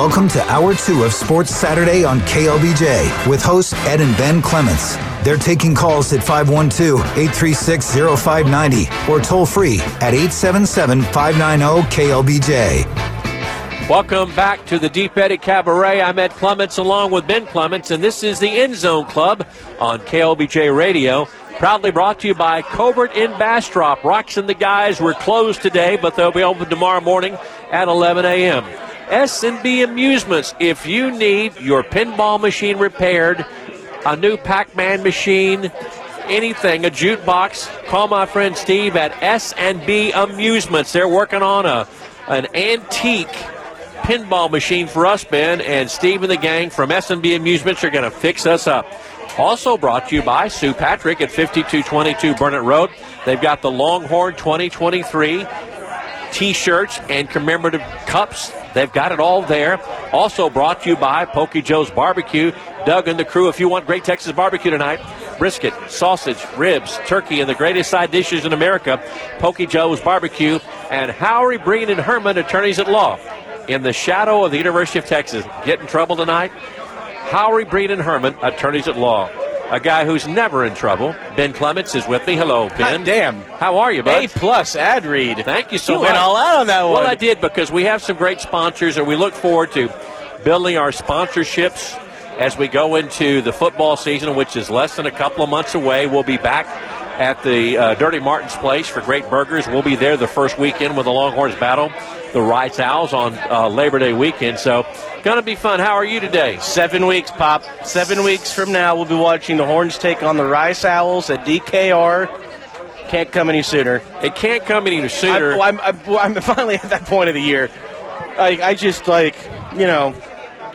Welcome to Hour 2 of Sports Saturday on KLBJ with hosts Ed and Ben Clements. They're taking calls at 512 836 0590 or toll free at 877 590 KLBJ. Welcome back to the Deep Eddy Cabaret. I'm Ed Clements along with Ben Clements, and this is the End Zone Club on KLBJ Radio. Proudly brought to you by Covert in Bastrop. Rocks and the guys were closed today, but they'll be open tomorrow morning at 11 a.m. S&B Amusements. If you need your pinball machine repaired, a new Pac-Man machine, anything, a jukebox, call my friend Steve at S&B Amusements. They're working on a an antique pinball machine for us, Ben, and Steve and the gang from S&B Amusements are going to fix us up. Also brought to you by Sue Patrick at 5222 Burnett Road. They've got the Longhorn 2023 t-shirts and commemorative cups. They've got it all there. Also brought to you by Pokey Joe's Barbecue. Doug and the crew, if you want great Texas barbecue tonight, brisket, sausage, ribs, turkey, and the greatest side dishes in America, Pokey Joe's Barbecue, and Howry, Breen, and Herman, attorneys at law. In the shadow of the University of Texas. Get in trouble tonight? Howry, Breen, and Herman, attorneys at law a guy who's never in trouble. Ben Clements is with me. Hello, Ben. God damn. How are you, bud? A plus ad read. Thank you so you much. went all out on that one. Well, I did because we have some great sponsors, and we look forward to building our sponsorships as we go into the football season, which is less than a couple of months away. We'll be back at the uh, Dirty Martin's Place for great burgers. We'll be there the first weekend when the Longhorns battle the Rice Owls on uh, Labor Day weekend. So, going to be fun. How are you today? Seven weeks, Pop. Seven weeks from now, we'll be watching the Horns take on the Rice Owls at DKR. Can't come any sooner. It can't come any sooner. I'm, I'm, I'm, I'm finally at that point of the year. I, I just like, you know,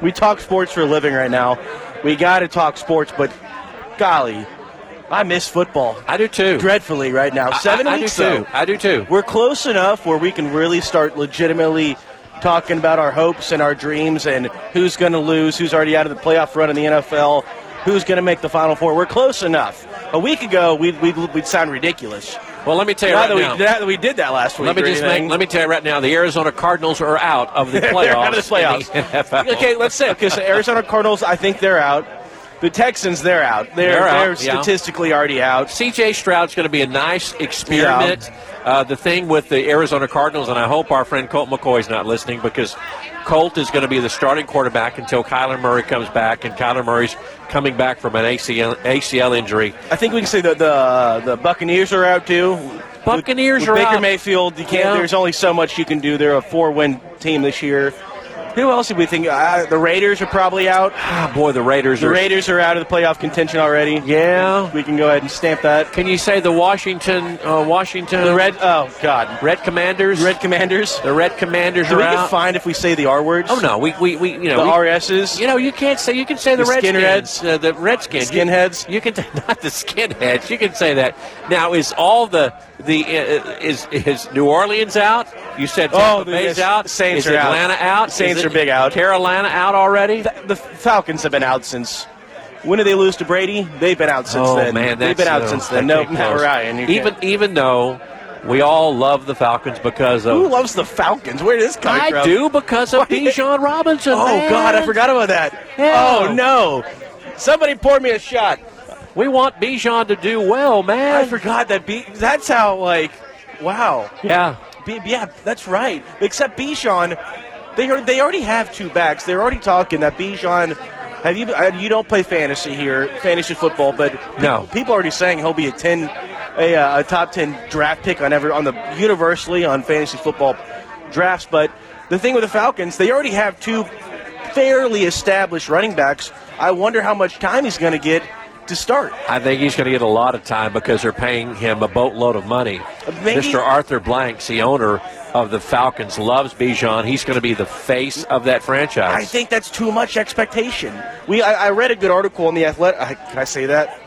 we talk sports for a living right now. We got to talk sports, but golly, I miss football. I do too. Dreadfully right now. Seven I, I weeks do too. though. I do too. We're close enough where we can really start legitimately talking about our hopes and our dreams and who's going to lose, who's already out of the playoff run in the NFL, who's going to make the Final Four. We're close enough. A week ago, we'd, we'd, we'd sound ridiculous. Well, let me tell you now right that now. We, now that we did that last week. Let me just anything. make, let me tell you right now. The Arizona Cardinals are out of the playoffs. out of the playoffs. The okay, let's say because the Arizona Cardinals, I think they're out. The Texans, they're out. They're, They're they're, out, yeah. statistically already out. C.J. Stroud's going to be a nice experiment. Uh, the thing with the Arizona Cardinals, and I hope our friend Colt McCoy's not listening because Colt is going to be the starting quarterback until Kyler Murray comes back, and Kyler Murray's coming back from an ACL, ACL injury. I think we can say that the the Buccaneers are out too. Buccaneers with, are with Baker out. Mayfield. You can't. Yeah. There's only so much you can do. They're a four-win team this year. Who else did we think? Uh, the Raiders are probably out. Ah, boy, the Raiders The are. Raiders are out of the playoff contention already. Yeah. We can go ahead and stamp that. Can you say the Washington, uh, Washington, The red. Oh God. Red Commanders? Red Commanders. the Red Commanders Do are we out. fined if we say the R words? Oh no, we we, we you know The we, RSs. You know, you can't say. You can say the, The Redskins, uh, the Redskins, You- Skinheads? You, can not the skinheads. You can say that. Now, is all the the uh, is is New Orleans out? You said Tampa Oh, Bay's yes, out. Saints is are out. Atlanta out. Saints Is are big out. Carolina out already. The, the Falcons have been out since. When did they lose to Brady? They've been out since oh then. man, they've been out uh, since then. that No, Matt. Ryan. Even can't- even though we all love the Falcons because of who loves the Falcons? Where did this come I from? do because of Bijan Robinson. Oh man. God, I forgot about that. Yeah. Oh no! Somebody pour me a shot. We want Bijan to do well, man. I forgot that. B- that's how like, wow. Yeah. B- yeah, that's right. Except Bijan, they are, they already have two backs. They're already talking that Bijan. Have you uh, you don't play fantasy here, fantasy football, but No. people are already saying he'll be a ten, a, uh, a top ten draft pick on ever on the universally on fantasy football drafts. But the thing with the Falcons, they already have two fairly established running backs. I wonder how much time he's going to get to start. I think he's going to get a lot of time because they're paying him a boatload of money. Maybe- Mr. Arthur Blanks, the owner of the Falcons, loves Bijan. He's going to be the face of that franchise. I think that's too much expectation. We I, I read a good article on the Athletic. I, can I say that?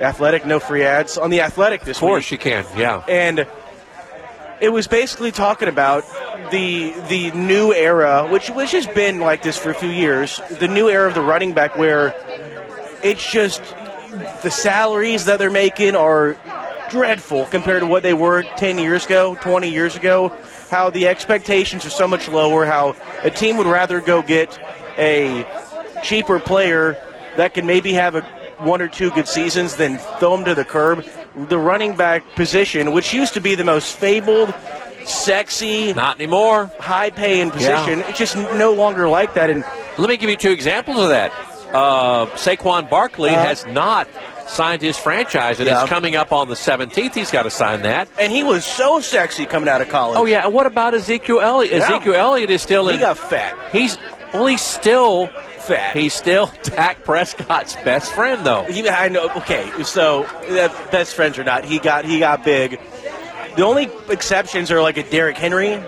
Athletic, no free ads on the Athletic this week. of course, week, you can. Yeah. and it was basically talking about the the new era, which which has been like this for a few years. The new era of the running back, where it's just the salaries that they're making are dreadful compared to what they were 10 years ago, 20 years ago. how the expectations are so much lower, how a team would rather go get a cheaper player that can maybe have a one or two good seasons than throw them to the curb. The running back position, which used to be the most fabled, sexy, Not anymore. high paying position, it's just no longer like that. And Let me give you two examples of that. Uh, Saquon Barkley Uh, has not signed his franchise, and Yeah. it's coming up on the 17th. He's got to sign that. and he was so sexy coming out of college. Oh yeah, and what about Ezekiel Elliott? Yeah. Ezekiel Elliott is still he in. got fat. He's well, he's still Fat. He's still Dak Prescott's best friend, though. He, I know. Okay, so uh, best friends or not, he got he got big. The only exceptions are like a Derrick Henry,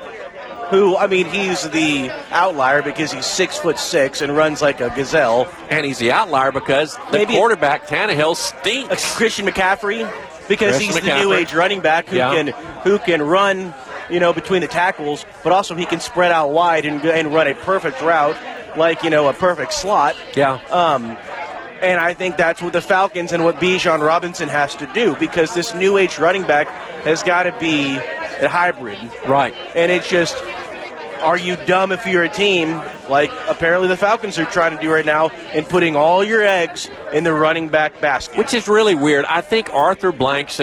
who I mean he's the outlier because he's six foot six and runs like a gazelle. And he's the outlier because the Maybe- quarterback Tannehill stinks. Christian McCaffrey because Christian he's the new age running back who Yeah. can who can run, you know, between the tackles, but also he can spread out wide and and run a perfect route, like you know a perfect slot. Yeah. Um, and I think that's what the Falcons and what Bijan Robinson has to do because this new age running back has got to be a hybrid. right. And it's just, are you dumb if you're a team like apparently the Falcons are trying to do right now and putting all your eggs in the running back basket? Which is really weird. I think Arthur Blanks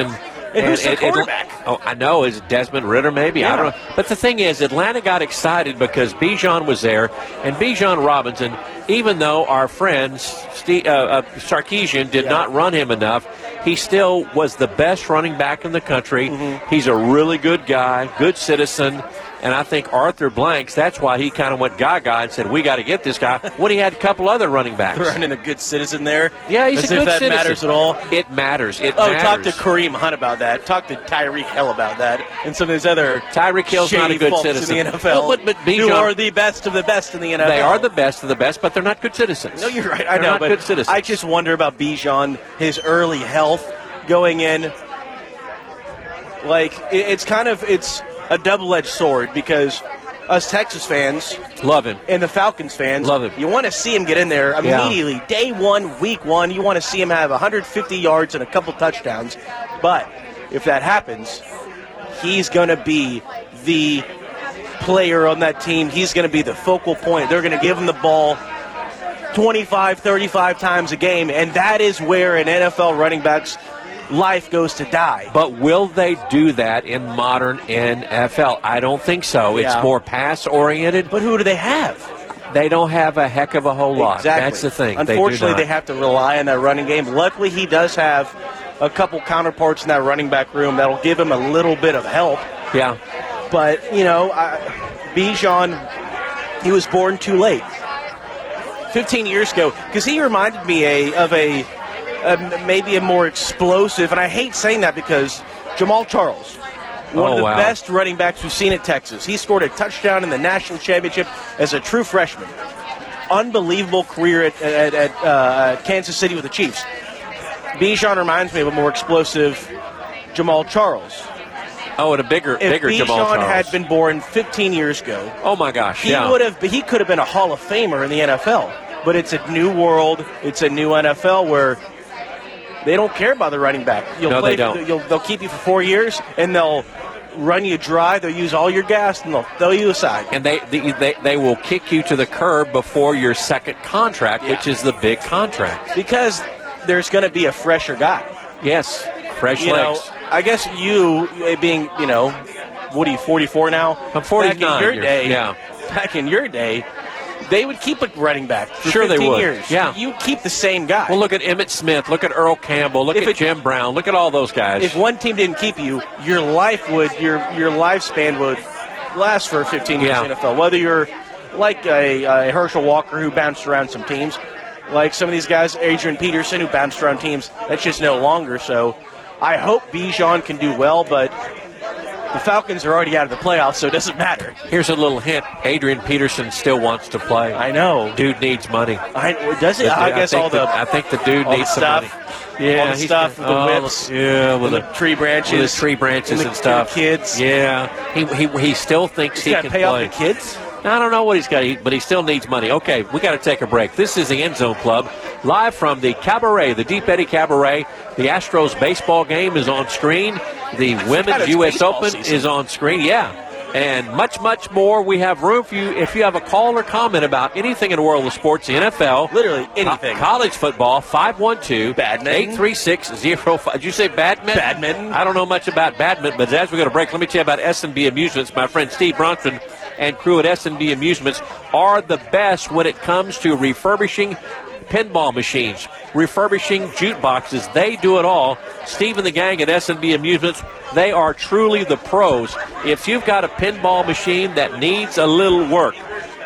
and. Who's the quarterback? oh, I know. Is it Desmond Ridder? Maybe I don't know. But the thing is, Atlanta got excited because Bijan was there, and Bijan Robinson. Even though our friend Steve, uh, uh, Sarkisian did Yeah. not run him enough, he still was the best running back in the country. Mm-hmm. He's a really good guy, good citizen. And I think Arthur Blanks, that's why he kind of went gaga and said, "We got to get this guy." When he had a couple other running backs. running a good citizen there. Yeah, he's As a if good that citizen. matters at all. It matters. It Oh, matters. talk to Kareem Hunt about that. Talk to Tyreek Hill about that, and some of these other Tyreek Hill's not a good citizen. in the NFL. Well, but- but who Bijan- are the best of the best in the NFL. They are the best of the best, but they're not good citizens. No, you're right. I They're know, not but good citizens. I just wonder about Bijan, his early health going in. Like it, it's kind of it's a double-edged sword because us Texas fans love him. and the Falcons fans Love him. You want to see him get in there Yeah. immediately, day one, week one. You want to see him have 150 yards and a couple touchdowns. But if that happens, he's going to be the player on that team. He's going to be the focal point. They're going to give him the ball 25, 35 times a game, and that is where an NFL running back's life goes to die. But will they do that in modern NFL? I don't think so. It's more pass oriented. But who do they have? They don't have a heck of a whole lot. Exactly. That's the thing. Unfortunately, they, they, have to rely on that running game. Luckily, he does have a couple counterparts in that running back room that'll give him a little bit of help. Yeah. But you know, I, Bijan, he was born too late. 15 years ago, because he reminded me a, of a, a maybe a more explosive, and I hate saying that because Jamaal Charles, one Oh, of the wow. best running backs we've seen at Texas. He scored a touchdown in the national championship as a true freshman. Unbelievable career at, at, at uh, Kansas City with the Chiefs. Bijan reminds me of a more explosive Jamaal Charles. Oh, and a bigger, If bigger Bijan Jamal Charles. had been born 15 years ago, oh my gosh. he yeah. would have he could have been a Hall of Famer in the NFL. But it's a new world. It's a new NFL where they don't care about the running back. You'll No, play, they don't. You'll, they'll keep you for four years, and they'll run you dry. They'll use all your gas, and they'll throw you aside. and they, they they they will kick you to the curb before your second contract, Yeah. which is the big contract. because there's going to be a fresher guy. Yes, fresh You know. I guess you uh, being, you know, what are you, 44 now? I'm 49. Back in your day, yeah. back in your day, they would keep a running back for Sure they 15 would. years. Yeah. You keep the same guy. Well, look at Emmitt Smith. Look at Earl Campbell. Look If at it- Jim Brown. Look at all those guys. if one team didn't keep you, your life would your your lifespan would last for 15 years Yeah. in the NFL. Whether you're like a, a Herschel Walker who bounced around some teams, like some of these guys, Adrian Peterson who bounced around teams, that's just no longer. So I hope Bijan can do well, but the Falcons are already out of the playoffs, so it doesn't matter. Here's a little hint: Adrian Peterson still wants to play. I know. Dude needs money. I, does it? I guess think all the I think the dude the needs some stuff. money. Yeah, all the stuff with the whips, Yeah, with the the tree branches, with his tree branches and and, the- stuff. the kids. Yeah, he he, he still thinks He's he can pay play. off the kids. I don't know what he's got, but he still needs money. Okay, we got to take a break. This is the End Zone Club, live from the Cabaret, the Deep Eddy Cabaret. The Astros baseball game is on screen. The Women's U.S. Open season. is on screen. Yeah. and much, much more. We have room for you if you have a call or comment about anything in the world of sports, the NFL, literally anything, co- college football. Five one two badminton eight three six zero five. Did you say badminton? Badminton. I don't know much about badminton, but as we go to break, let me tell you about S and B Amusements. My friend Steve Bronson and crew at S and B Amusements are the best when it comes to refurbishing pinball machines, refurbishing jukeboxes. They do it all. Steve and the gang at S&B Amusements, they are truly the pros. If you've got a pinball machine that needs a little work,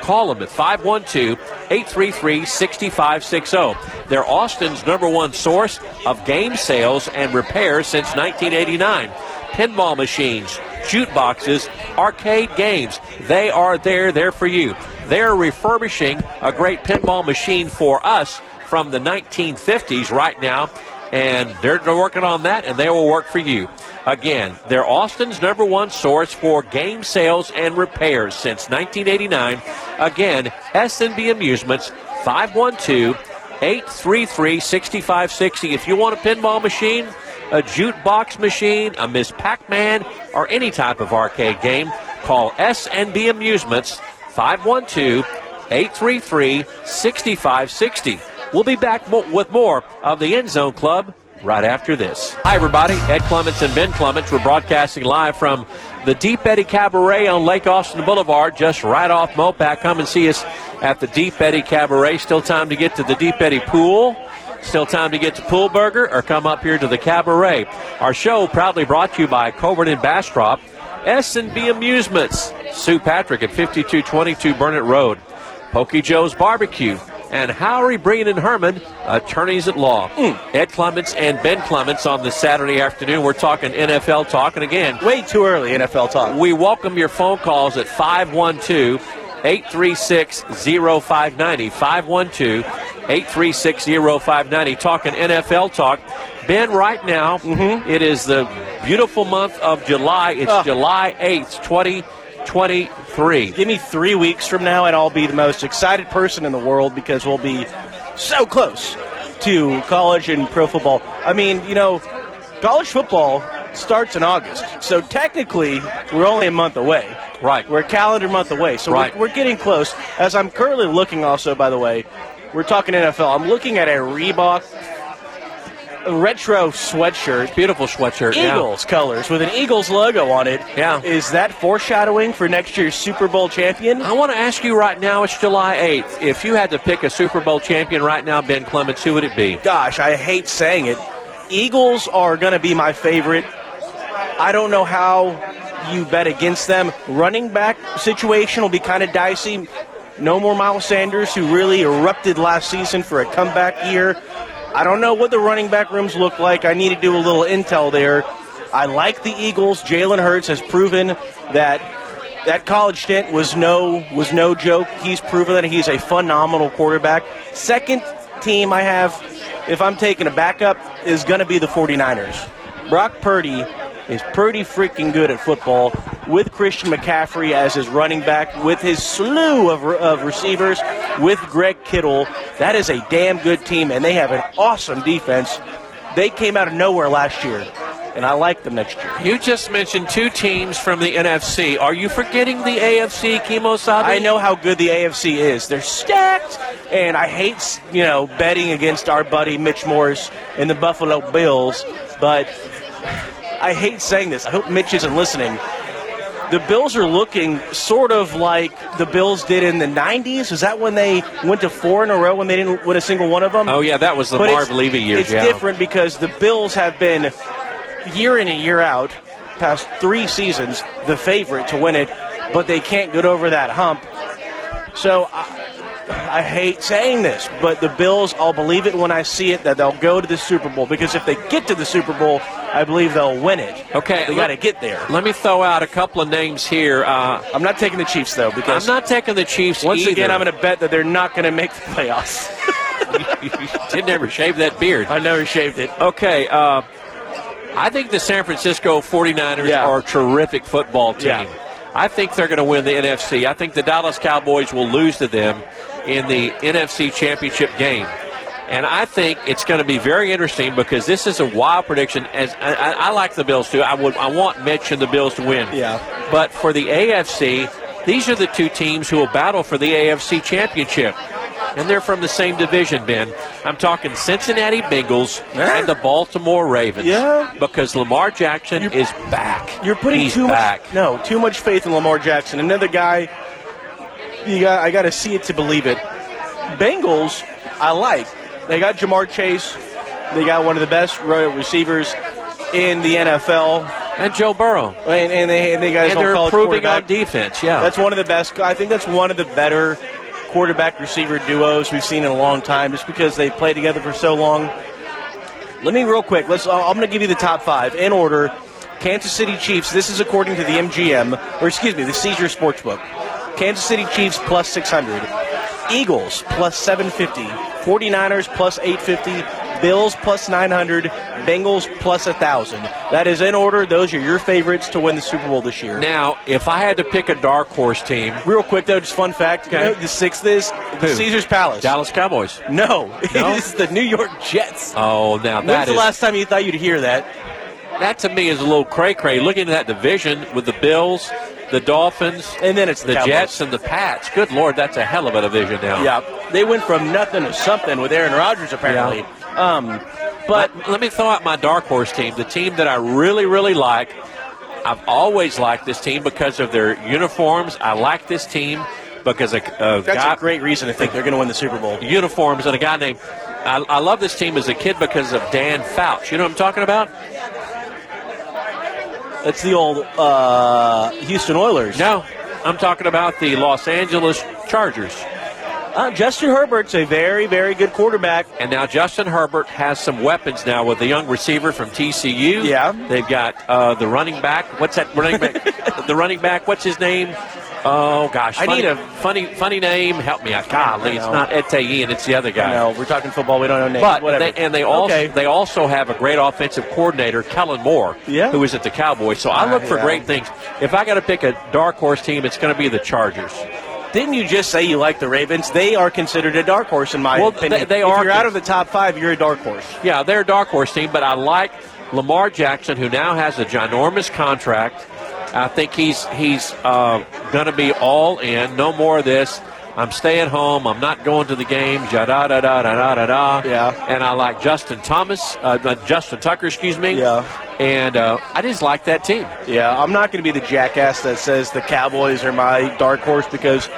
call them at 512-833-6560. They're Austin's number one source of game sales and repairs since 1989. Pinball machines, jukeboxes, arcade games, they are there, there for you. They're refurbishing a great pinball machine for us from the 1950s right now, and they're working on that, and they will work for you. Again, they're Austin's number one source for game sales and repairs since 1989. Again, S&B Amusements, 512 833 6560. If you want a pinball machine, a jukebox machine, a Miss Pac-Man, or any type of arcade game, call S&B Amusements 512 833 6560. We'll be back with more of the End Zone Club right after this. Hi, everybody. Ed Clements and Ben Clements. We're broadcasting live from the Deep Eddy Cabaret on Lake Austin Boulevard, just right off Mopac. Come and see us at the Deep Eddy Cabaret. Still time to get to the Deep Eddy Pool. Still time to get to Pool Burger or come up here to the Cabaret. Our show proudly brought to you by Covert and Bastrop, S&B Amusements, Sue Patrick at 5222 Burnett Road, Pokey Joe's Barbecue, and Howry, Breen, and Herman, attorneys at law. Mm. Ed Clements and Ben Clements on this Saturday afternoon. We're talking NFL talk. And again, way too early NFL talk. We welcome your phone calls at 512 836 0590. 512 836 0590. Talking NFL talk. Ben, right now, mm-hmm. it is the beautiful month of July. It's oh. July 8th, 2023. Give me three weeks from now, and I'll be the most excited person in the world because we'll be so close to college and pro football. I mean, you know, college football starts in August. So technically, we're only a month away. Right. We're a calendar month away. So right. we're, we're getting close. As I'm currently looking also, by the way, we're talking NFL. I'm looking at a Reebok retro sweatshirt. Beautiful sweatshirt. Eagles yeah. colors with an Eagles logo on it. Yeah. Is that foreshadowing for next year's Super Bowl champion? I want to ask you right now, it's July 8th. If you had to pick a Super Bowl champion right now, Ben Clements, who would it be? Gosh, I hate saying it. Eagles are going to be my favorite. I don't know how you bet against them. Running back situation will be kind of dicey. No more Miles Sanders, who really erupted last season for a comeback year. I don't know what the running back rooms look like. I need to do a little intel there. I like the Eagles. Jalen Hurts has proven that that college stint was no was no joke. He's proven that he's a phenomenal quarterback. Second team I have, if I'm taking a backup, is going to be the 49ers. Brock Purdy is pretty freaking good at football with Christian McCaffrey as his running back, with his slew of, of receivers, with Greg Kittle. That is a damn good team, and they have an awesome defense. They came out of nowhere last year and I like them next year. You just mentioned two teams from the NFC. Are you forgetting the AFC, Kimosabe? I know how good the AFC is. They're stacked, and I hate you know betting against our buddy Mitch Morris and the Buffalo Bills, but I hate saying this. I hope Mitch isn't listening. The Bills are looking sort of like the Bills did in the 90s. Is that when they went to four in a row when they didn't win a single one of them? Oh, yeah, that was the but Marv Levy years. It's yeah. different because the Bills have been year in and year out, past three seasons, the favorite to win it, but they can't get over that hump. So I hate saying this, but the Bills, I'll believe it when I see it that they'll go to the Super Bowl because if they get to the Super Bowl, I believe they'll win it. Okay, they got to get there. Let me throw out a couple of names here. Uh, I'm not taking the Chiefs though because I'm not taking the Chiefs. Once either. again, I'm going to bet that they're not going to make the playoffs. you, did never shave that beard. I never shaved it. Okay. Uh, I think the San Francisco 49ers yeah. are a terrific football team. Yeah. I think they're going to win the NFC. I think the Dallas Cowboys will lose to them in the NFC Championship game. And I think it's going to be very interesting because this is a wild prediction. As I, I, I like the Bills too. I would I want Mitch and the Bills to win. Yeah. But for the AFC, these are the two teams who will battle for the AFC championship. And they're from the same division, Ben. I'm talking Cincinnati Bengals Yeah. and the Baltimore Ravens. Yeah. Because Lamar Jackson You're- is back. You're putting He's too back. much no, too much faith in Lamar Jackson. Another guy you got I got to see it to believe it. Bengals I like. They got Ja'Marr Chase. They got one of the best receivers in the NFL. And Joe Burrow. And, and they and they got his And they're improving on defense, yeah. That's one of the best. I think that's one of the better quarterback receiver duos we've seen in a long time, just because they play together for so long. Let me real quick. Let's. I'm going to give you the top five in order. Kansas City Chiefs. This is according to the MGM, or excuse me, the Caesars Sportsbook. Kansas City Chiefs plus 600. Eagles plus 750. 49ers plus 850. Bills plus 900. Bengals plus 1,000. That is in order. Those are your favorites to win the Super Bowl this year. now, if I had to pick a dark horse team, Real quick though, just fun fact. You know, the sixth is the Who? Caesar's Palace. Dallas Cowboys. No, No? it is the New York Jets. Oh, now When's that the is last time you thought you'd hear that? that to me is a little cray cray. Looking at that division with the Bills, the Dolphins, And then it's the Cowboys. Jets, and the Pats. Good lord, that's a hell of a division now. Yeah, they went from nothing to something with Aaron Rodgers apparently. Um, but But let me throw out my dark horse team, the team that I really, really like. I've always liked this team because of their uniforms. I like this team because of uh, that's guy, a great reason to think they're going to win the Super Bowl. uniforms and a guy named. I, I love this team as a kid because of Dan Fouts. You know what I'm talking about? That's the old uh, Houston Oilers. No, I'm talking about the Los Angeles Chargers. Uh, Justin Herbert's a very, very good quarterback. And now Justin Herbert has some weapons now with the young receiver from TCU. Yeah. They've got uh, the running back. What's that running back? the running back. What's his name? Oh gosh, I funny, need a- funny, funny name. Help me out. Golly, I it's not Etayin, it's the other guy. No, we're talking football. We don't know names. But Whatever. they, and they also Okay. they also have a great offensive coordinator, Kellen Moore, Yeah. who is at the Cowboys. So I look Ah, for yeah. great things. If I got to pick a dark horse team, it's going to be the Chargers. Didn't you just say you like the Ravens? They are considered a dark horse in my Well, opinion. they- they if are you're out of the top five, you're a dark horse. Yeah, they're a dark horse team, but I like Lamar Jackson, who now has a ginormous contract. I think he's he's uh, going to be all in. No more of this. I'm staying home. I'm not going to the games. Da da da da da da da da. Yeah. And I like Justin Thomas, uh, uh, Justin Tucker, excuse me. Yeah. And uh, I just like that team. Yeah, I'm not going to be the jackass that says the Cowboys are my dark horse because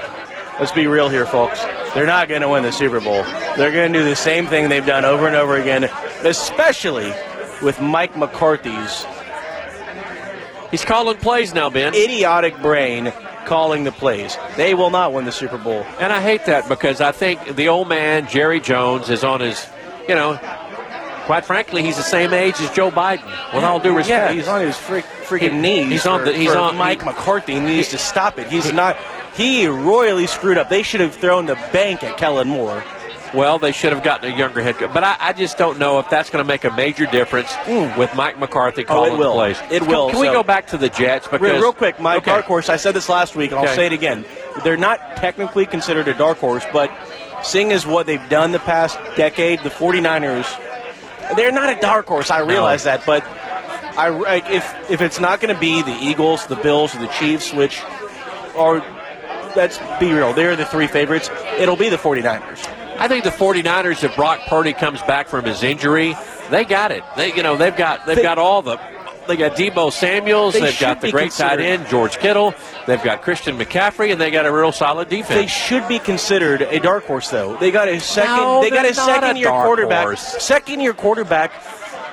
let's be real here, folks. They're not going to win the Super Bowl. They're going to do the same thing they've done over and over again, especially with Mike McCarthy's He's calling plays now, Ben. idiotic brain calling the plays. They will not win the Super Bowl. And I hate that because I think the old man, Jerry Jones, is on his, you know, quite frankly, he's the same age as Joe Biden, with all due respect. Yeah, he's on his freak, freaking He- knees. he's on the- he's for on- Mike he- McCarthy needs to stop it. He's not. He royally screwed up. They should have thrown the bank at Kellen Moore. Well, they should have gotten a younger head coach. But I, I just don't know if that's going to make a major difference with Mike McCarthy calling Mm. Oh, will. the plays. It Can- will, Can, we so- go back to the Jets? Because Real, real quick, my Okay. dark horse. I said this last week, and I'll Okay. say it again. They're not technically considered a dark horse, but seeing as what they've done the past decade, the 49ers, they're not a dark horse. I realize that, but I like, if if it's not going to be the Eagles, the Bills, or the Chiefs, which are let's be real, they're the three favorites. It'll be the 49ers. I think the 49ers, if Brock Purdy comes back from his injury, they got it. They, you know, they've got they've They- got all the. They got Deebo Samuels. They have got the great tight end George Kittle. They've got Christian McCaffrey, and they got a real solid defense. They should be considered a dark horse, though. They got a second. No, they got a second a year quarterback. horse. Second year quarterback,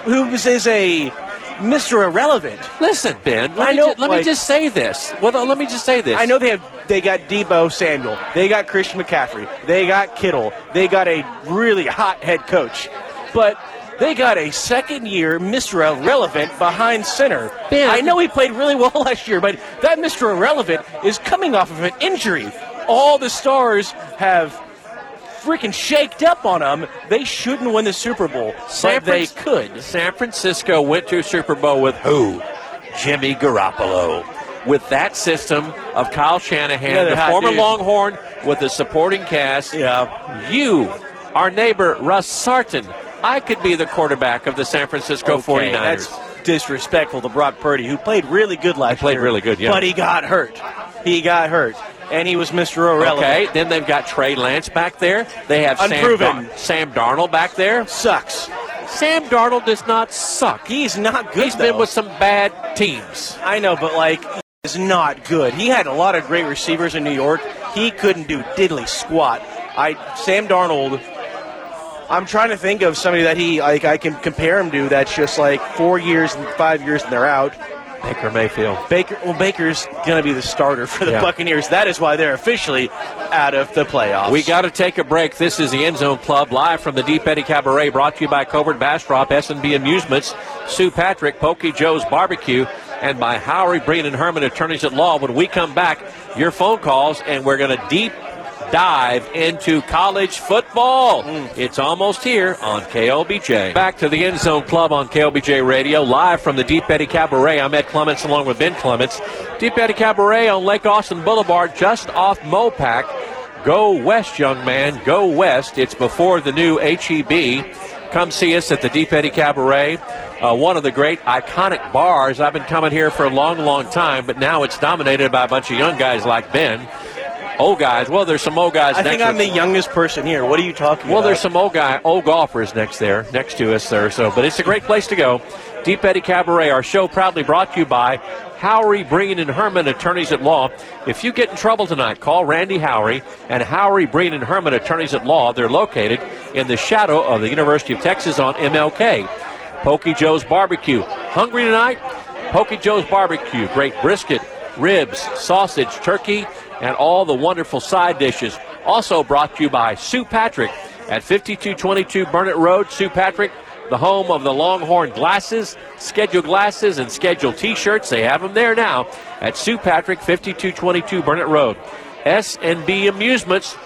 who is a Mr. Irrelevant. Listen, Ben. Let, I me, know, ju- let me like- just say this. Well, let me just say this. I know they have. They got Deebo Samuel. They got Christian McCaffrey. They got Kittle. They got a really hot head coach, but. They got a second year Mr. Irrelevant behind center. Ben, I know he played really well last year, but that Mr. Irrelevant is coming off of an injury. All the stars have freaking shaked up on them. They shouldn't win the Super Bowl, San but they could. San Francisco went to a Super Bowl with who? Jimmy Garoppolo. With that system of Kyle Shanahan, Yeah, the former. Longhorn, with the supporting cast, Yeah. you our neighbor Russ Sartin. I could be the quarterback of the San Francisco Okay, 49ers. That's disrespectful to Brock Purdy, who played really good last he played year. Played really good, yeah. But he got hurt. He got hurt. And he was Mr. O'Reilly. Okay, then they've got Trey Lance back there. They have Sam, Unproven. Dar- Sam Darnold back there. Sucks. Sam Darnold does not suck. He's not good. He's been with some bad teams. I know, but like, is not good. He had a lot of great receivers in New York. He couldn't do diddly squat. I Sam Darnold. I'm trying to think of somebody that he like I can compare him to. That's just like four years and five years and they're out. Baker Mayfield. Baker. Well, Baker's gonna be the starter for the Yeah. Buccaneers. That is why they're officially out of the playoffs. We got to take a break. This is the End Zone Club live from the Deep Eddy Cabaret, brought to you by Covert Bastrop, S&B Amusements, Sue Patrick, Pokey Joe's Barbecue, and by Howry Breen and Herman Attorneys at Law. When we come back, your phone calls, and we're going to deep dive into college football. It's almost here on KLBJ. Back to the End Zone Club on KLBJ Radio, live from the Deep Eddy Cabaret. I'm Ed Clements along with Ben Clements. Deep Eddy Cabaret on Lake Austin Boulevard, just off Mopac. Go west, young man. Go west. It's before the new HEB. Come see us at the Deep Eddy Cabaret, uh, one of the great iconic bars. I've been coming here for a long, long time, but now it's dominated by a bunch of young guys like Ben. Old guys. Well, there's some old guys I think I'm the youngest person here. What are you talking well, about? Well, there's some old guy, old golfers next there, next to us there. So, but it's a great place to go. Deep Eddy Cabaret. Our show proudly brought to you by Howry, Breen and Herman, attorneys at law. If you get in trouble tonight, call Randy Howry and Howry, Breen and Herman, attorneys at law. They're located in the shadow of the University of Texas on MLK. Pokey Joe's Barbecue. Hungry tonight? Pokey Joe's Barbecue. Great brisket, ribs, sausage, turkey, and all the wonderful side dishes. Also brought to you by Sue Patrick at 5222 Burnett Road. Sue Patrick, the home of the Longhorn glasses, scheduled glasses, and scheduled T-shirts. They have them there now at Sue Patrick, 5222 Burnett Road. S&B Amusements.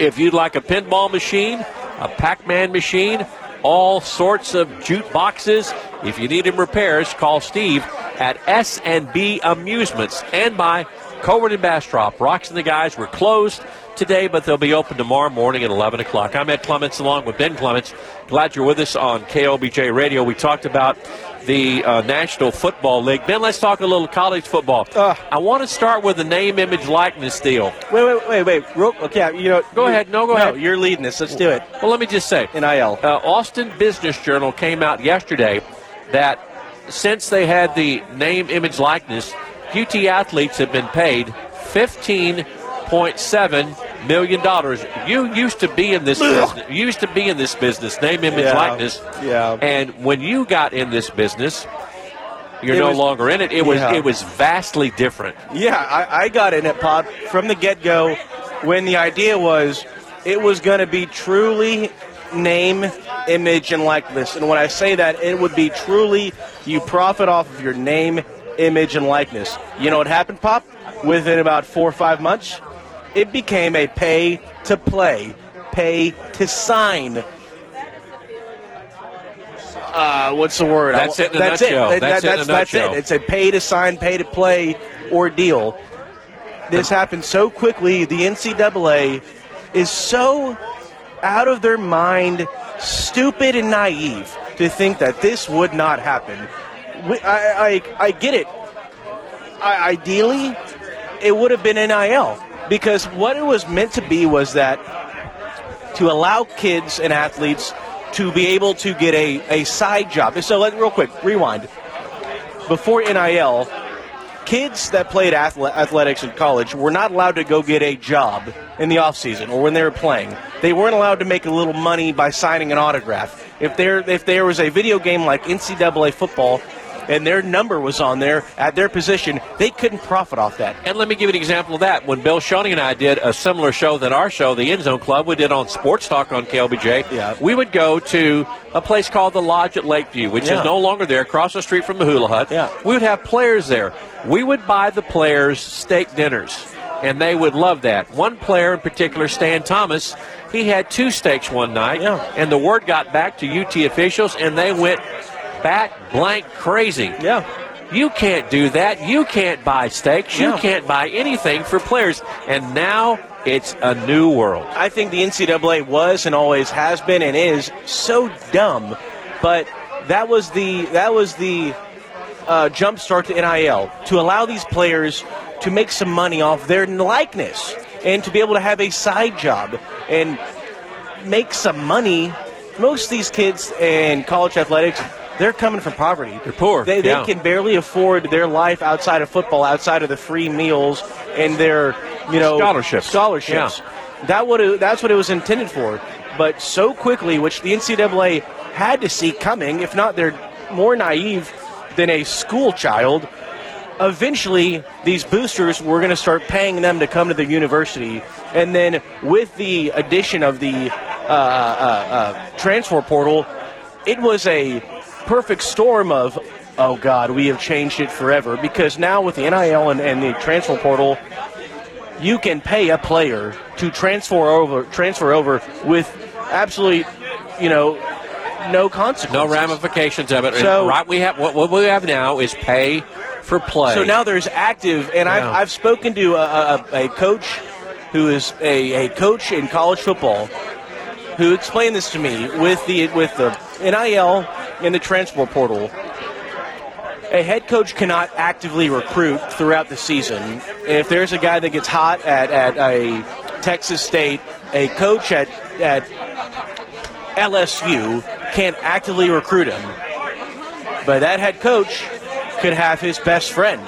If you'd like a pinball machine, a Pac-Man machine, all sorts of jute boxes. If you need them repairs, call Steve at S&B Amusements and by Covert and Bastrop. Rocks and the guys were closed today, but they'll be open tomorrow morning at 11 o'clock. I'm Ed Clements along with Ben Clements. Glad you're with us on KLBJ Radio. We talked about the uh, National Football League. Ben, let's talk a little college football. I want to start with the name, image, likeness deal. Wait, wait, wait, wait. Real, okay, you know. Go you- ahead. No, go ahead. You're leading this. Let's do it. Well, let me just say, NIL. uh, Austin Business Journal came out yesterday that since they had the name, image, likeness, UT athletes have been paid fifteen point seven million dollars. You used to be in this business. You used to be in this business, name, image, Yeah, likeness. yeah. And when you got in this business, you're It no was- longer in it. It was Yeah. it was vastly different. Yeah, I, I got in at Pod from the get go when the idea was it was going to be truly name, image, and likeness. And when I say that, it would be truly you profit off of your name, image, and likeness. You know what happened, Pop? Within about four or five months, it became a pay to play, pay to sign. Uh, what's the word? That's it in a that's nutshell. It. That- That's it in a that's, that's it. It's a pay to sign, pay to play ordeal. This happened so quickly. The NCAA is so out of their mind, stupid and naive to think that this would not happen. I, I, I get it. I, ideally, it would have been NIL because what it was meant to be was that to allow kids and athletes to be able to get a, a side job. So, let real quick rewind. Before NIL, kids that played athletics in college were not allowed to go get a job in the offseason or when they were playing. They weren't allowed to make a little money by signing an autograph. If there if there was a video game like NCAA football and their number was on there at their position, they couldn't profit off that. And let me give you an example of that. When Bill Schoening and I did a similar show than our show, the End Zone Club, we did on Sports Talk on KLBJ. Yeah. We would go to a place called the Lodge at Lakeview, which Yeah. is no longer there, across the street from the Hula Hut. Yeah. We would have players there. We would buy the players steak dinners, and they would love that. One player in particular, Stan Thomas, he had two steaks one night, Yeah. and the word got back to UT officials, and they went bat blank crazy. Yeah. You can't do that. You can't buy steaks. You Yeah. can't buy anything for players. And now it's a new world. I think the NCAA was and always has been and is so dumb, but that was the that was the uh, jump start to NIL to allow these players to make some money off their likeness and to be able to have a side job and make some money. Most of these kids in college athletics, they're coming from poverty. They're poor, They, they yeah. can barely afford their life outside of football, outside of the free meals and their you know Scholarships. Scholarships. That would it, that's what it was intended for. But so quickly, which the NCAA had to see coming, if not they're more naive than a school child. Eventually, these boosters were going to start paying them to come to the university, and then with the addition of the uh, uh, uh, transfer portal, it was a perfect storm of, oh God, we have changed it forever. Because now with the NIL and, and the transfer portal, you can pay a player to transfer over transfer over with absolutely, you know, no consequences. No ramifications of it. And So- right, we have what, what we have now is pay for play. So now there's active, and Yeah. I've, I've spoken to a, a, a coach who is a, a coach in college football who explained this to me with the with the NIL and the transfer portal. A head coach cannot actively recruit throughout the season. If there's a guy that gets hot at, at a Texas State, a coach at, at LSU can't actively recruit him. But that head coach could have his best friend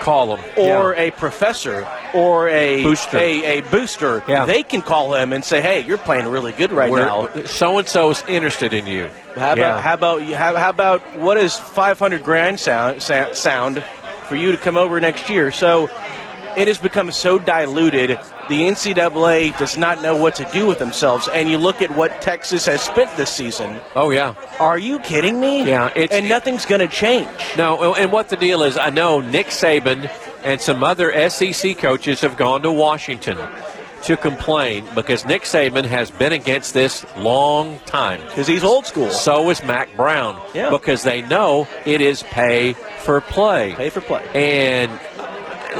call them or a professor or a Booster. A, a booster. Yeah. They can call him and say, "Hey, you're playing really good right now. so and so is interested in you. How about Yeah. how about you- how, how about what is 500 grand sound sound for you to come over next year?" So it has become so diluted. The NCAA does not know what to do with themselves. And you look at what Texas has spent this season. Oh yeah. Are you kidding me? Yeah, it's- and nothing's going to change. No, and what the deal is, I know Nick Saban and some other SEC coaches have gone to Washington to complain because Nick Saban has been against this long time. Because he's old school. So is Mack Brown. Yeah. Because they know it is pay for play. Pay for play. And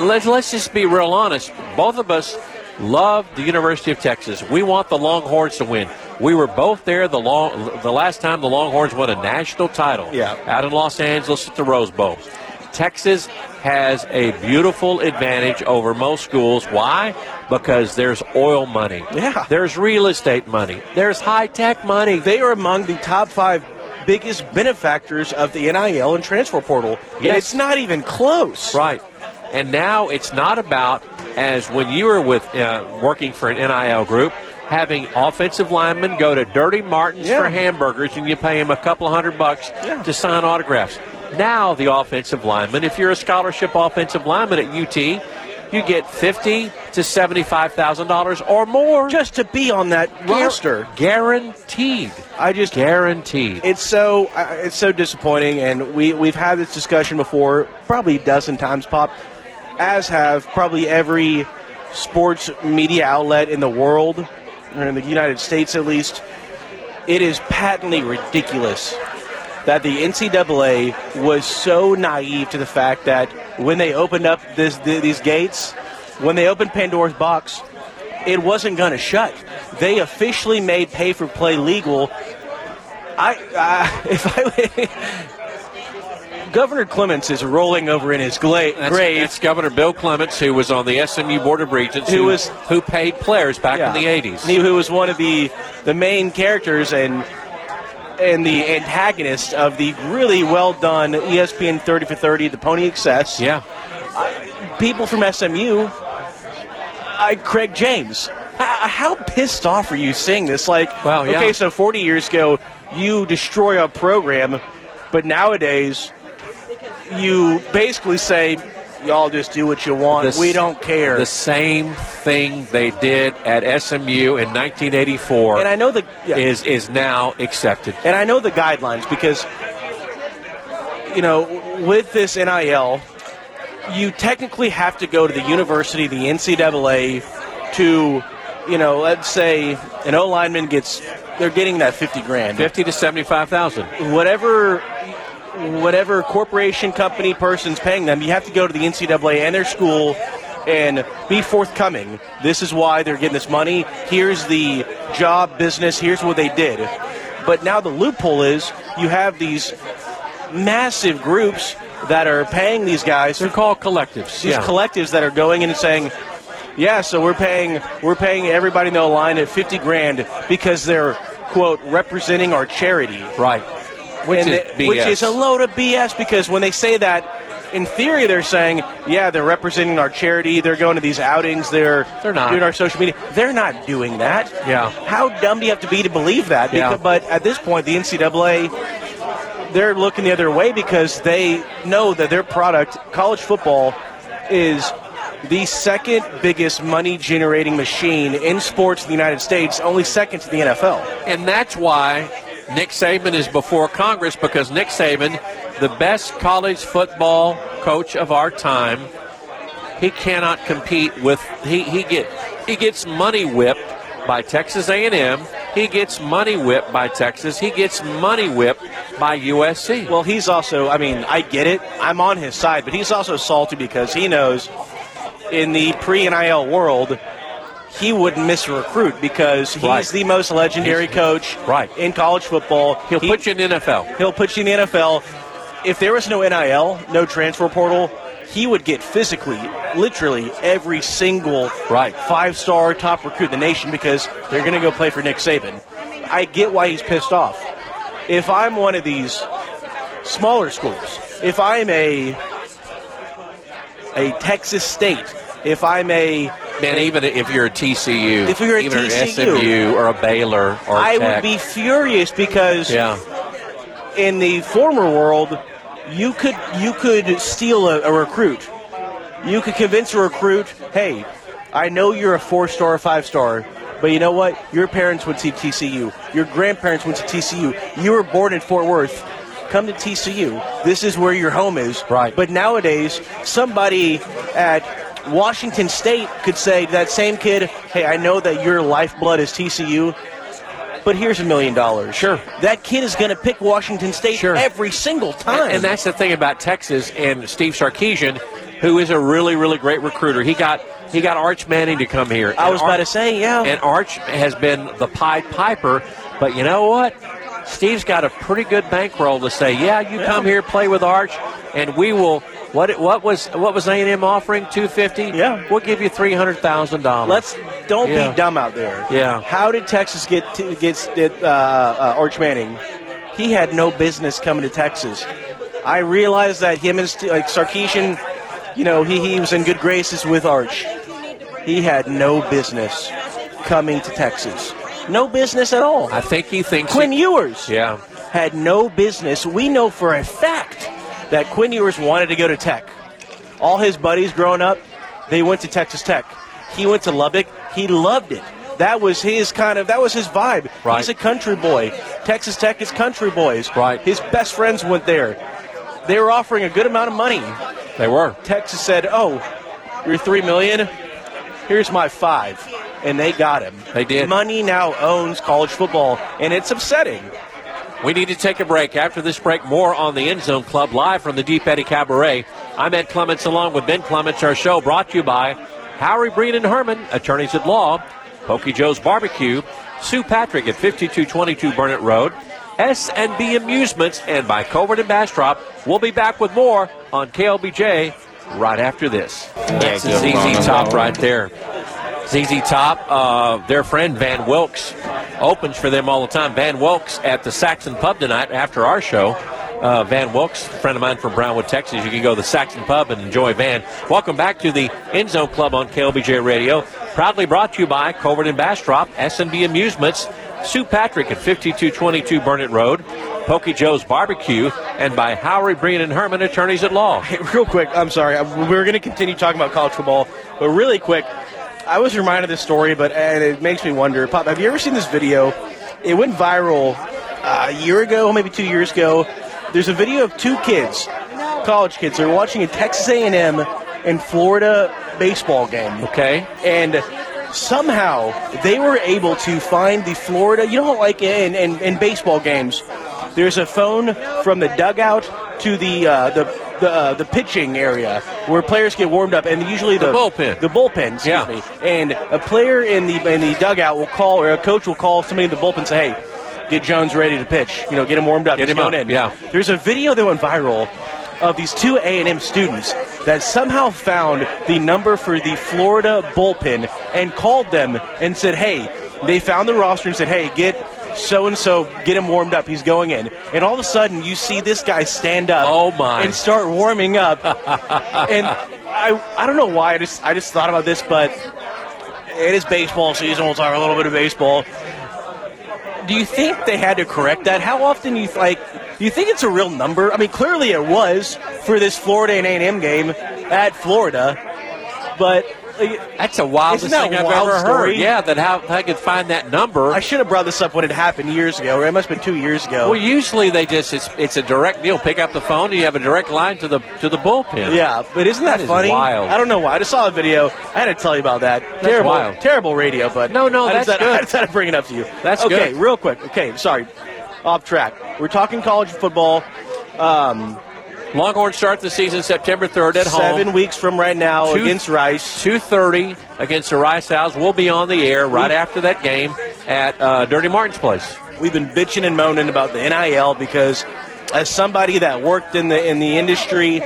let's let's just be real honest. Both of us love the University of Texas. We want the Longhorns to win. We were both there the long the last time the Longhorns won a national title. Yeah. Out in Los Angeles at the Rose Bowl. Texas has a beautiful advantage over most schools. Why? Because there's oil money. Yeah. There's real estate money. There's high tech money. they are among the top five biggest benefactors of the NIL and transfer portal. And it's not even close. Right. And now it's not about as when you were with uh, working for an NIL group, having offensive linemen go to Dirty Martins Yeah. for hamburgers and you pay them a couple hundred bucks Yeah. to sign autographs. Now the offensive lineman, if you're a scholarship offensive lineman at UT, you get fifty to seventy-five thousand dollars or more Just to be on that roster. guaranteed. I just Guaranteed. it's so it's so disappointing and we we've had this discussion before probably a dozen times pop as have probably every sports media outlet in the world or in the United States at least it is patently ridiculous that the NCAA was so naive to the fact that when they opened up this, th- these gates, when they opened Pandora's box, it wasn't going to shut. They officially made pay for play legal. I, if I, Governor Clements is rolling over in his gla- That's, grave. that's Governor Bill Clements, who was on the SMU Board of Regents, Who who, was- who paid players back Yeah. in the '80s. He- who was one of the the main characters and and the antagonist of the really well done ESPN 30 for 30, the Pony Excess. Yeah, People from SMU, I, Craig James. How, pissed off are you seeing this? Like, yeah. okay, so 40 years ago, you destroy a program, but nowadays, you basically say, y'all just do what you want. The we don't care. the same thing they did at SMU in 1984 and I know the yeah. is is now accepted. And I know the guidelines because, you know, with this NIL, you technically have to go to the university, the NCAA, to, you know, let's say an O lineman gets, they're getting that 50 grand. 50 to 75 thousand. Whatever, whatever corporation, company, person's paying them, you have to go to the NCAA and their school and be forthcoming. This is why they're getting this money. Here's the job, business. Here's what they did. But now the loophole is you have these massive groups that are paying these guys. They're called collectives. These yeah. collectives that are going in and saying, "Yeah, so we're paying we're paying everybody in the line at 50 grand because they're quote representing our charity." Right. Which And is they- which is a load of BS because when they say that, in theory they're saying, "Yeah, they're representing our charity. They're going to these outings. They're They're not. doing our social media. They're not doing that." Yeah. How dumb do you have to be to believe that? Yeah. Because, but at this point, the NCAA they're looking the other way because they know that their product, college football, is the second biggest money generating machine in sports in the United States, only second to the NFL. And that's why Nick Saban is before Congress because Nick Saban, the best college football coach of our time, he cannot compete with he, he get he gets money whipped by Texas A&M. He gets money whipped by Texas. He gets money whipped by USC. Well, he's also, I mean, I get it. I'm on his side, but he's also salty because he knows in the pre NIL world, he wouldn't miss a recruit because he's Right. the most legendary coach Right. in college football. He'll He- put you in the NFL. He'll put you in the NFL. If there was no NIL, no transfer portal, he would get physically, literally every single Right. five-star top recruit in the nation because they're going to go play for Nick Saban. I get why he's pissed off. If I'm one of these smaller schools, if I'm a a Texas State, if I'm a Man, even if you're a TCU, If you're a even TCU, SMU or a Baylor or a I would be furious because yeah, in the former world, you could you could steal a, a recruit. You could convince a recruit, hey, I know you're a four star, or five star, but you know what? Your parents went to TCU. Your grandparents went to TCU. You were born in Fort Worth. Come to TCU. This is where your home is. Right. But nowadays, somebody at Washington State could say to that same kid, hey, I know that your lifeblood is TCU, but here's a million dollars. Sure. That kid is going to pick Washington State Sure. every single time. And that's the thing about Texas and Steve Sarkisian, who is a really, really great recruiter. He got he got Arch Manning to come here. I And was about to say, yeah. And Arch has been the Pied Piper, but you know what? Steve's got a pretty good bankroll to say, yeah, you come here, play with Arch, and we will. What what was what was A and M offering? Two fifty. Yeah. we'll give you three hundred thousand dollars. Let's don't Yeah. be dumb out there. Yeah. How did Texas get to, gets uh, uh, Arch Manning? He had no business coming to Texas. I realized that him and like Sarkisian, you know, he, he was in good graces with Arch. He had no business coming to Texas. No business at all. I think he thinks. Quinn he- Ewers. yeah. had no business. We know for a fact that Quinn Ewers wanted to go to Tech. All his buddies growing up, they went to Texas Tech. He went to Lubbock. He loved it. That was his kind of that was his vibe. Right. He's a country boy. Texas Tech is country boys. Right. His best friends went there. They were offering a good amount of money. They were. Texas said, "Oh, you're three million. Here's my five. and they got him. They did. Money now owns college football, and it's upsetting. We need to take a break. After this break, more on the End Zone Club live from the Deep Eddy Cabaret. I'm Ed Clements along with Ben Clements. Our show brought to you by Howry Breen and Herman, attorneys at law, Pokey Joe's Barbecue, Sue Patrick at 5222 Burnet Road, S&B Amusements, and by Covert and Bastrop. We'll be back with more on KLBJ right after this. That's the ZZ Top right there. ZZ Top, uh, their friend Van Wilkes opens for them all the time. Van Wilkes at the Saxon Pub tonight after our show. Uh, Van Wilkes, friend of mine from Brownwood, Texas. You can go to the Saxon Pub and enjoy Van. Welcome back to the End Zone Club on KLBJ Radio. Proudly brought to you by Covert and Bastrop, S&B Amusements, Sue Patrick at 5222 Burnet Road, Pokey Joe's Barbecue, and by Howry Breen and Herman, attorneys at law. Hey, real quick, I'm sorry. We're going to continue talking about college football, but really quick, I was reminded of this story, but and it makes me wonder. Pop, have you ever seen this video? It went viral uh, a year ago, maybe two years ago. There's a video of two kids, college kids. They're watching a Texas A&M and Florida baseball game. Okay? and somehow they were able to find the Florida. You know, like in, in, in baseball games, there's a phone from the dugout to the uh, the the, uh, the pitching area where players get warmed up, and usually the, The bullpen. the bullpen, excuse Yeah. me. And a player in the in the dugout will call, or a coach will call somebody in the bullpen and say, "Hey, get Jones ready to pitch. You know, get him warmed up. Get him up, in." yeah. There's a video that went viral of these two A&M students that somehow found the number for the Florida bullpen and called them and said, "Hey." They found the roster and said, "Hey, get." So and so, get him warmed up. He's going in, and all of a sudden, you see this guy stand up Oh, my. and start warming up. and I, I don't know why I just, I just thought about this, but it is baseball season. We'll talk a little bit of baseball. Do you think they had to correct that? How often you like? Do you think it's a real number? I mean, clearly it was for this Florida and A&M game at Florida, but That's the wildest that thing I've wild ever story? heard. Yeah, that how I could find that number. I should have brought this up when it happened years ago. Or it must have been two years ago. well, usually they just it's, it's a direct deal. Pick up the phone, and you have a direct line to the to the bullpen. Yeah, but isn't that, That is funny? wild. I don't know why. I just saw a video. I had to tell you about that. terrible, wild. terrible radio, but No, no, I that's had, I good. just had to bring it up to you. That's okay. good. Real quick. Okay, sorry, off track. We're talking college football. Um, Longhorns start the season September third at home. Seven weeks from right now Two- against Rice. Two thirty against the Rice Owls. We'll be on the air right after that game at uh, Dirty Martin's place. We've been bitching and moaning about the NIL because, as somebody that worked in the in the industry,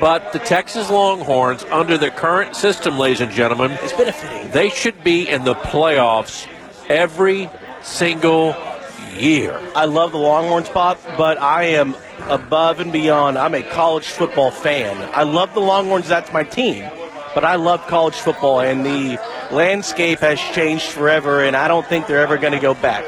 But the Texas Longhorns, under the current system, ladies and gentlemen, it's benefiting. they should be in the playoffs every single year. I love the Longhorns, spot, but I am above and beyond. I'm a college football fan. I love the Longhorns. That's my team. But I love college football, and the landscape has changed forever, and I don't think they're ever going to go back.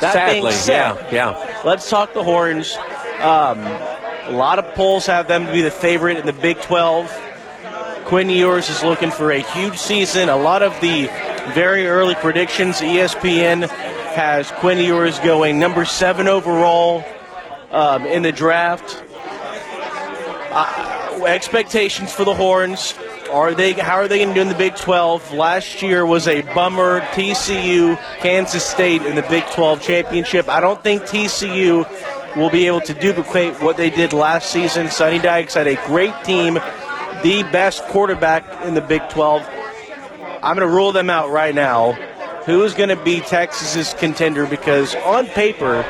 That Sadly, said, yeah, yeah. let's talk the Horns. Um, a lot of polls have them to be the favorite in the Big 12. Quinn Ewers is looking for a huge season. A lot of the very early predictions, ESPN has Quinn Ewers going number seven overall um, in the draft. Uh, expectations for the Horns. Are they? How are they going to do in the Big 12? Last year was a bummer. TCU, Kansas State in the Big 12 championship. I don't think TCU will be able to duplicate what they did last season. Sonny Dykes had a great team, the best quarterback in the Big 12. I'm going to rule them out right now. Who is going to be Texas's contender? Because on paper,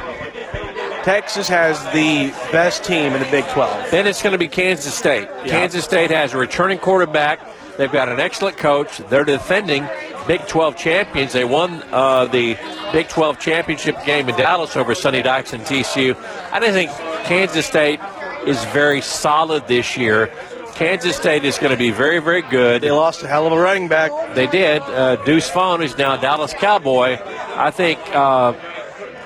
Texas has the best team in the Big 12. Then it's going to be Kansas State. Kansas State has a returning quarterback. They've got an excellent coach. They're defending Big 12 champions. They won uh, the Big 12 championship game in Dallas over Sonny Dykes and TCU. I just think Kansas State is very solid this year. Kansas State is going to be very, very good. They lost a hell of a running back. They did. Uh, Deuce Vaughn, who's now a Dallas Cowboy. I think uh,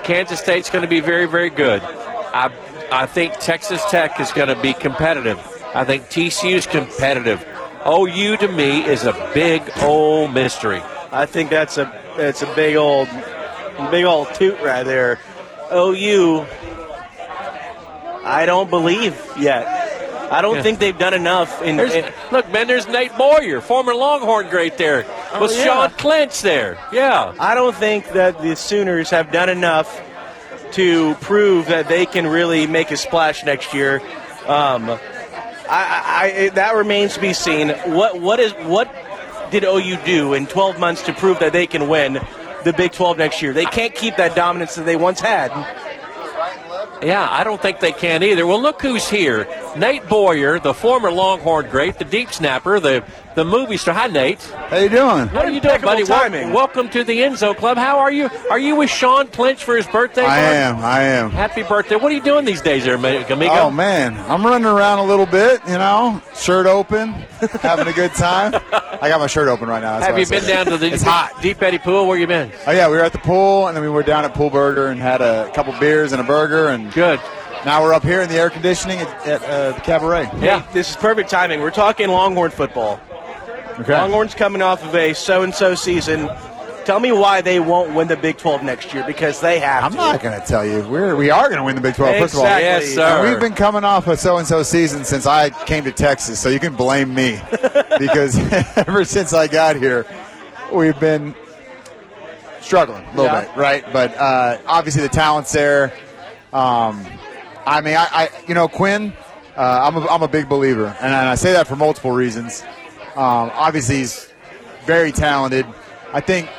Kansas State's going to be very, very good. I, I think Texas Tech is going to be competitive. I think TCU is competitive. OU to me is a big old mystery. I think that's a it's a big old big old toot right there. OU I don't believe yet. I don't Yeah. think they've done enough in, in look, man, there's Nate Boyer, former Longhorn great there. Was Oh, yeah. Sean Clinch there? Yeah. I don't think that the Sooners have done enough to prove that they can really make a splash next year. Um, I, I, I, that remains to be seen. What what is what did OU do in 12 months to prove that they can win the Big 12 next year? They can't keep that dominance that they once had. Yeah, I don't think they can either. Well, look who's here. Nate Boyer, the former Longhorn great, the deep snapper, the, the movie star. Hi, Nate. How you doing? What are you doing, Impeccable buddy? Wel- timing. welcome to the End Zone Club. How are you? Are you with Sean Clinch for his birthday? I bud? am. I am. Happy birthday. What are you doing these days there, amigo? Oh man, I'm running around a little bit. You know, shirt open, having a good time. I got my shirt open right now. that's Have you been down to the It's hot. Deep Eddy Pool? Where you been? Oh yeah, we were at the pool, and then we were down at Pool Burger and had a couple beers and a burger, and Good. now we're up here in the air conditioning at, at uh, the cabaret. Yeah. This is perfect timing. We're talking Longhorn football. Okay. Longhorns coming off of a so-and-so season. Tell me why they won't win the Big 12 next year because they have I'm to. not going to tell you. We're we are going to win the Big 12. First of all, Exactly. Yes, And we've been coming off a so and so season since I came to Texas, so you can blame me because ever since I got here, we've been struggling a little Yeah. bit, right? But uh, obviously the talent's there. Um, I mean, I, I you know, Quinn, uh, I'm, a, I'm a big believer, and I say that for multiple reasons. Um, obviously, he's very talented. I think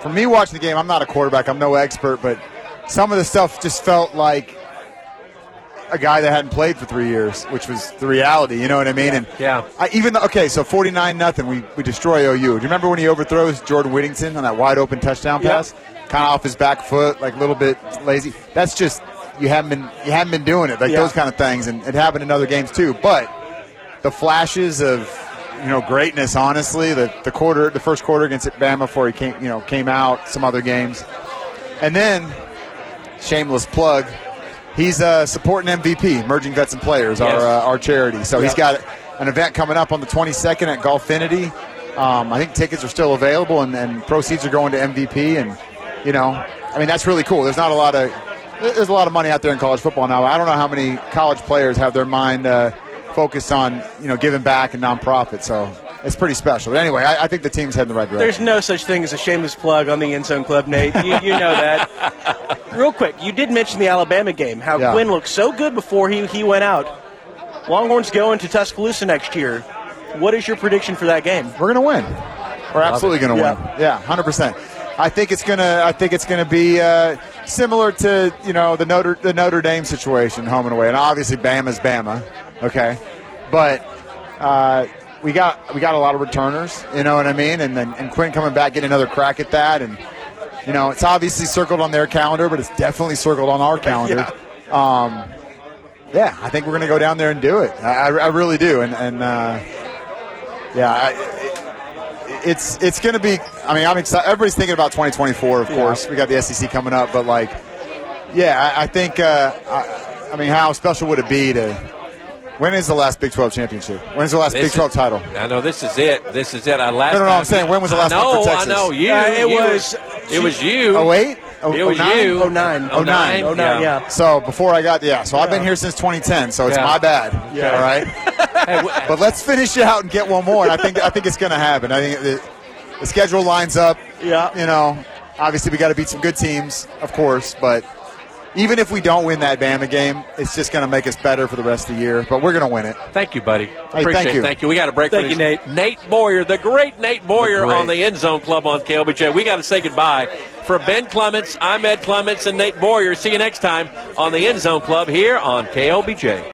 for me watching the game, I'm not a quarterback, I'm no expert, but some of the stuff just felt like a guy that hadn't played for three years, which was the reality. You know what I mean? Yeah. And yeah. I, even though, okay, so 49 nothing, we we destroy OU. Do you remember when he overthrows Jordan Whittington on that wide open touchdown pass? Kind of off his back foot, like a little bit lazy. That's just you haven't been you haven't been doing it, like Yeah. those kind of things, and it happened in other games too. But the flashes of you know greatness, honestly, the the quarter, the first quarter against Bama before he came you know came out, some other games, and then shameless plug. He's uh, supporting MVP, Merging Vets and Players, Yes. our uh, our charity. So he's got an event coming up on the 22nd at Golfinity. Um, I think tickets are still available, and, and proceeds are going to MVP. And you know, I mean, that's really cool. There's not a lot of there's a lot of money out there in college football now. I don't know how many college players have their mind uh, focused on you know giving back and nonprofit. So it's pretty special. But anyway, I, I think the team's heading the right direction. There's no such thing as a shameless plug on the End Zone Club, Nate. You, you know that. Real quick, you did mention the Alabama game, how Yeah. Quinn looked so good before he, he went out. Longhorns go into Tuscaloosa next year. What is your prediction for that game? We're gonna win. We're absolutely gonna Yeah. win. Yeah, hundred percent. I think it's gonna. I think it's gonna be uh, similar to you know the Notre the Notre Dame situation, home and away, and obviously Bama's Bama. Okay, but uh, we got we got a lot of returners. You know what I mean? And then and Quinn coming back, getting another crack at that, and you know it's obviously circled on their calendar, but it's definitely circled on our calendar. Um, yeah, I think we're going to go down there and do it. I, I, I really do. And, and uh, yeah, I, it's it's going to be. I mean, I'm excited. Everybody's thinking about 2024, of course. We got the SEC coming up, but like, yeah, I, I think. Uh, I, I mean, how special would it be to? When is the last Big 12 championship? When is the last This Big 12 is- title? I know this is it. This is it. I last. No, no, no, I'm saying, when was the last I one for Texas? I know. You. Uh, it you- was- It was you. Oh wait, oh, It was 09? you. 09. 09. 09. 09, yeah. So before I got yeah, so I've been Yeah. here since 2010. So it's Yeah. my bad. Yeah. All right. But let's finish it out and get one more. And I think I think it's going to happen. I think the, the schedule lines up. Yeah. You know, obviously we got to beat some good teams, of course. But even if we don't win that Bama game, it's just going to make us better for the rest of the year. But we're going to win it. Thank you, buddy. thank Appreciate you. it. Thank you. We got a break. Thank for you, this. Nate. Nate Boyer, the great Nate Boyer The great. on the End Zone Club on KLBJ. We got to say goodbye. For Ben Clements, I'm Ed Clements and Nate Boyer. See you next time on the End Zone Club here on KLBJ.